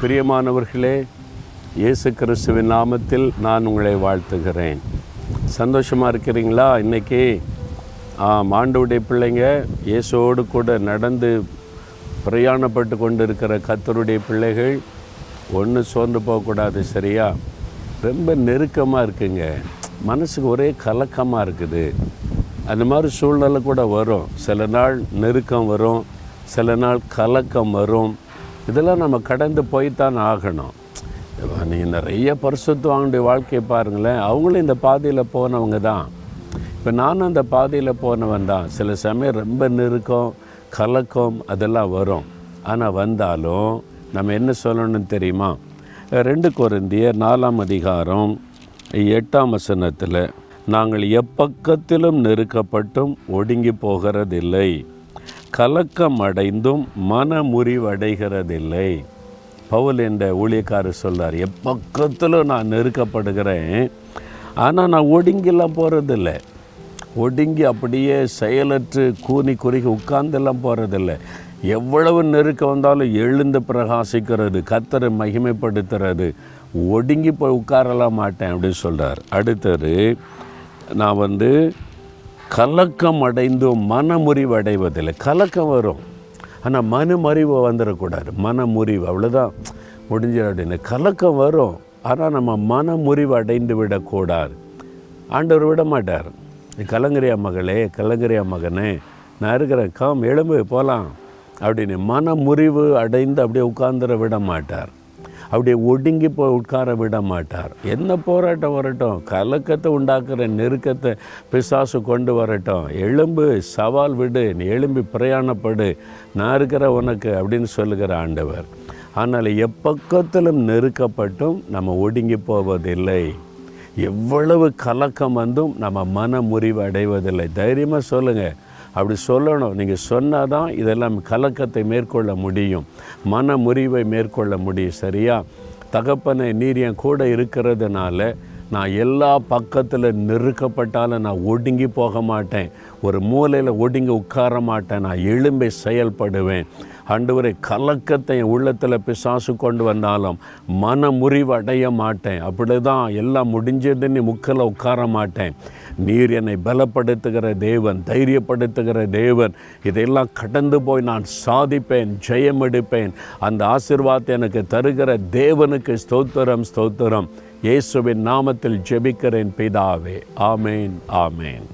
பிரியமானவர்களே இயேசு கிறிஸ்துவின் நாமத்தில் நான் உங்களை வாழ்த்துகிறேன். சந்தோஷமாக இருக்கிறீங்களா? இன்றைக்கி ஆண்டவுடைய பிள்ளைங்க இயேசுவோடு கூட நடந்து பிரயாணப்பட்டு கொண்டு இருக்கிற கத்தருடைய பிள்ளைகள் ஒன்று சோர்ந்து போகக்கூடாது சரியா? ரொம்ப நெருக்கமாக இருக்குங்க. மனசுக்கு ஒரே கலக்கமாக இருக்குது. அந்த மாதிரி சூழ்நிலை கூட வரும். சில நாள் நெருக்கம் வரும் சில நாள் கலக்கம் வரும். இதெல்லாம் நம்ம கடந்து போய்த்தான் ஆகணும். நீங்கள் நிறைய பரிசுத்தவங்களுடைய வாழ்க்கையை பாருங்களேன். அவங்களும் இந்த பாதையில் போனவங்க தான். இப்போ நானும் அந்த பாதையில் போனவன் தான். சில சமயம் ரொம்ப நெருக்கம் கலக்கம் அதெல்லாம் வரும். ஆனால் வந்தாலும் நம்ம என்ன சொல்லணும்னு தெரியுமா? ரெண்டு கொரிந்தியர் நாலாம் அதிகாரம் எட்டாம் வசனத்தில் நாங்கள் எப்பக்கத்திலும் நெருக்கப்பட்டும் ஒடுங்கி போகிறதில்லை. கலக்கம் அடைந்தும் மன முறிவடைகிறதில்லை பவுல் என்ற ஊழியக்காரர் சொல்கிறார் எப்பக்கத்தில் நான் நெருக்கப்படுகிறேன் ஆனால் நான் ஒடுங்கிலாம் போகிறதில்ல ஒடுங்கி அப்படியே செயலற்று கூனி குறுகி உட்கார்ந்தெல்லாம் போகிறதில்ல எவ்வளவு நெருக்கம் வந்தாலும் எழுந்து பிரகாசிக்கிறது கத்தரை மகிமைப்படுத்துறது. ஒடுங்கி போய் உட்காரலாம் மாட்டேன் அப்படின்னு சொல்கிறார் அடுத்தது நான் வந்து கலக்கம் அடைந்தும் மனமுறிவு அடைவதில்லை கலக்கம் வரும். ஆனால் மனமறிவு வந்துடக்கூடாது மனமுறிவு அவ்வளோதான் முடிஞ்சு அப்படின்னு. கலக்கம் வரும். ஆனால் நம்ம மனமுறிவு அடைந்து விடக்கூடாது. ஆண்டவர் விட மாட்டார் கலங்கரியா மகளே கலங்கரியா மகனே நான் இருக்கிறேன். காம் எலும்பு போகலாம் அப்படின்னு. மனமுறிவு அடைந்து அப்படியே உட்கார்ந்துட விட மாட்டார் அப்படியே ஒடுங்கி போய் உட்கார விட மாட்டார். என்ன போராட்டம் வரட்டும்? கலக்கத்தை உண்டாக்குற நெருக்கத்தை பிசாசு கொண்டு வரட்டும். எலும்பு சவால் விடு நீ எலும்பி பிரயாணப்படு நான் இருக்கிற உனக்கு அப்படின்னு சொல்லுகிற ஆண்டவர். ஆனால் எப்பக்கத்திலும் நெருக்கப்பட்டும் நம்ம ஒடுங்கி போவதில்லை. எவ்வளவு கலக்கம் வந்தும் நம்ம மன முறிவு அடைவதில்லை. தைரியமாக சொல்லுங்கள் அப்படி சொல்லணும். நீங்கள் சொன்னால் தான் இதெல்லாம் கலக்கத்தை மேற்கொள்ள முடியும். மன முறிவை மேற்கொள்ள முடியும். சரியா? தகப்பனை நீர் என் கூட இருக்கிறதுனால நான் எல்லா பக்கத்தில் நெருக்கப்பட்டாலும் நான் ஒடுங்கி போக மாட்டேன். ஒரு மூலையில் ஒடுங்கி உட்கார மாட்டேன். நான் எலும்பை செயல்படுவேன். ஆண்டவரை கலக்கத்தை உள்ளத்தில் பிசாசு கொண்டு வந்தாலும் மன முறிவு அடைய மாட்டேன் அப்படி தான் எல்லாம் முடிஞ்சதுன்னு முக்கில் உட்கார மாட்டேன். நீர் என்னை பலப்படுத்துகிற தேவன் தைரியப்படுத்துகிற தேவன். இதையெல்லாம் கடந்து போய் நான் சாதிப்பேன் ஜெயம் எடுப்பேன் அந்த ஆசிர்வாதத்தை எனக்கு தருகிற தேவனுக்கு ஸ்தோத்திரம் ஸ்தோத்திரம். இயேசுவின் நாமத்தில் ஜெபிக்கிறேன் பிதாவே. ஆமேன் ஆமேன்.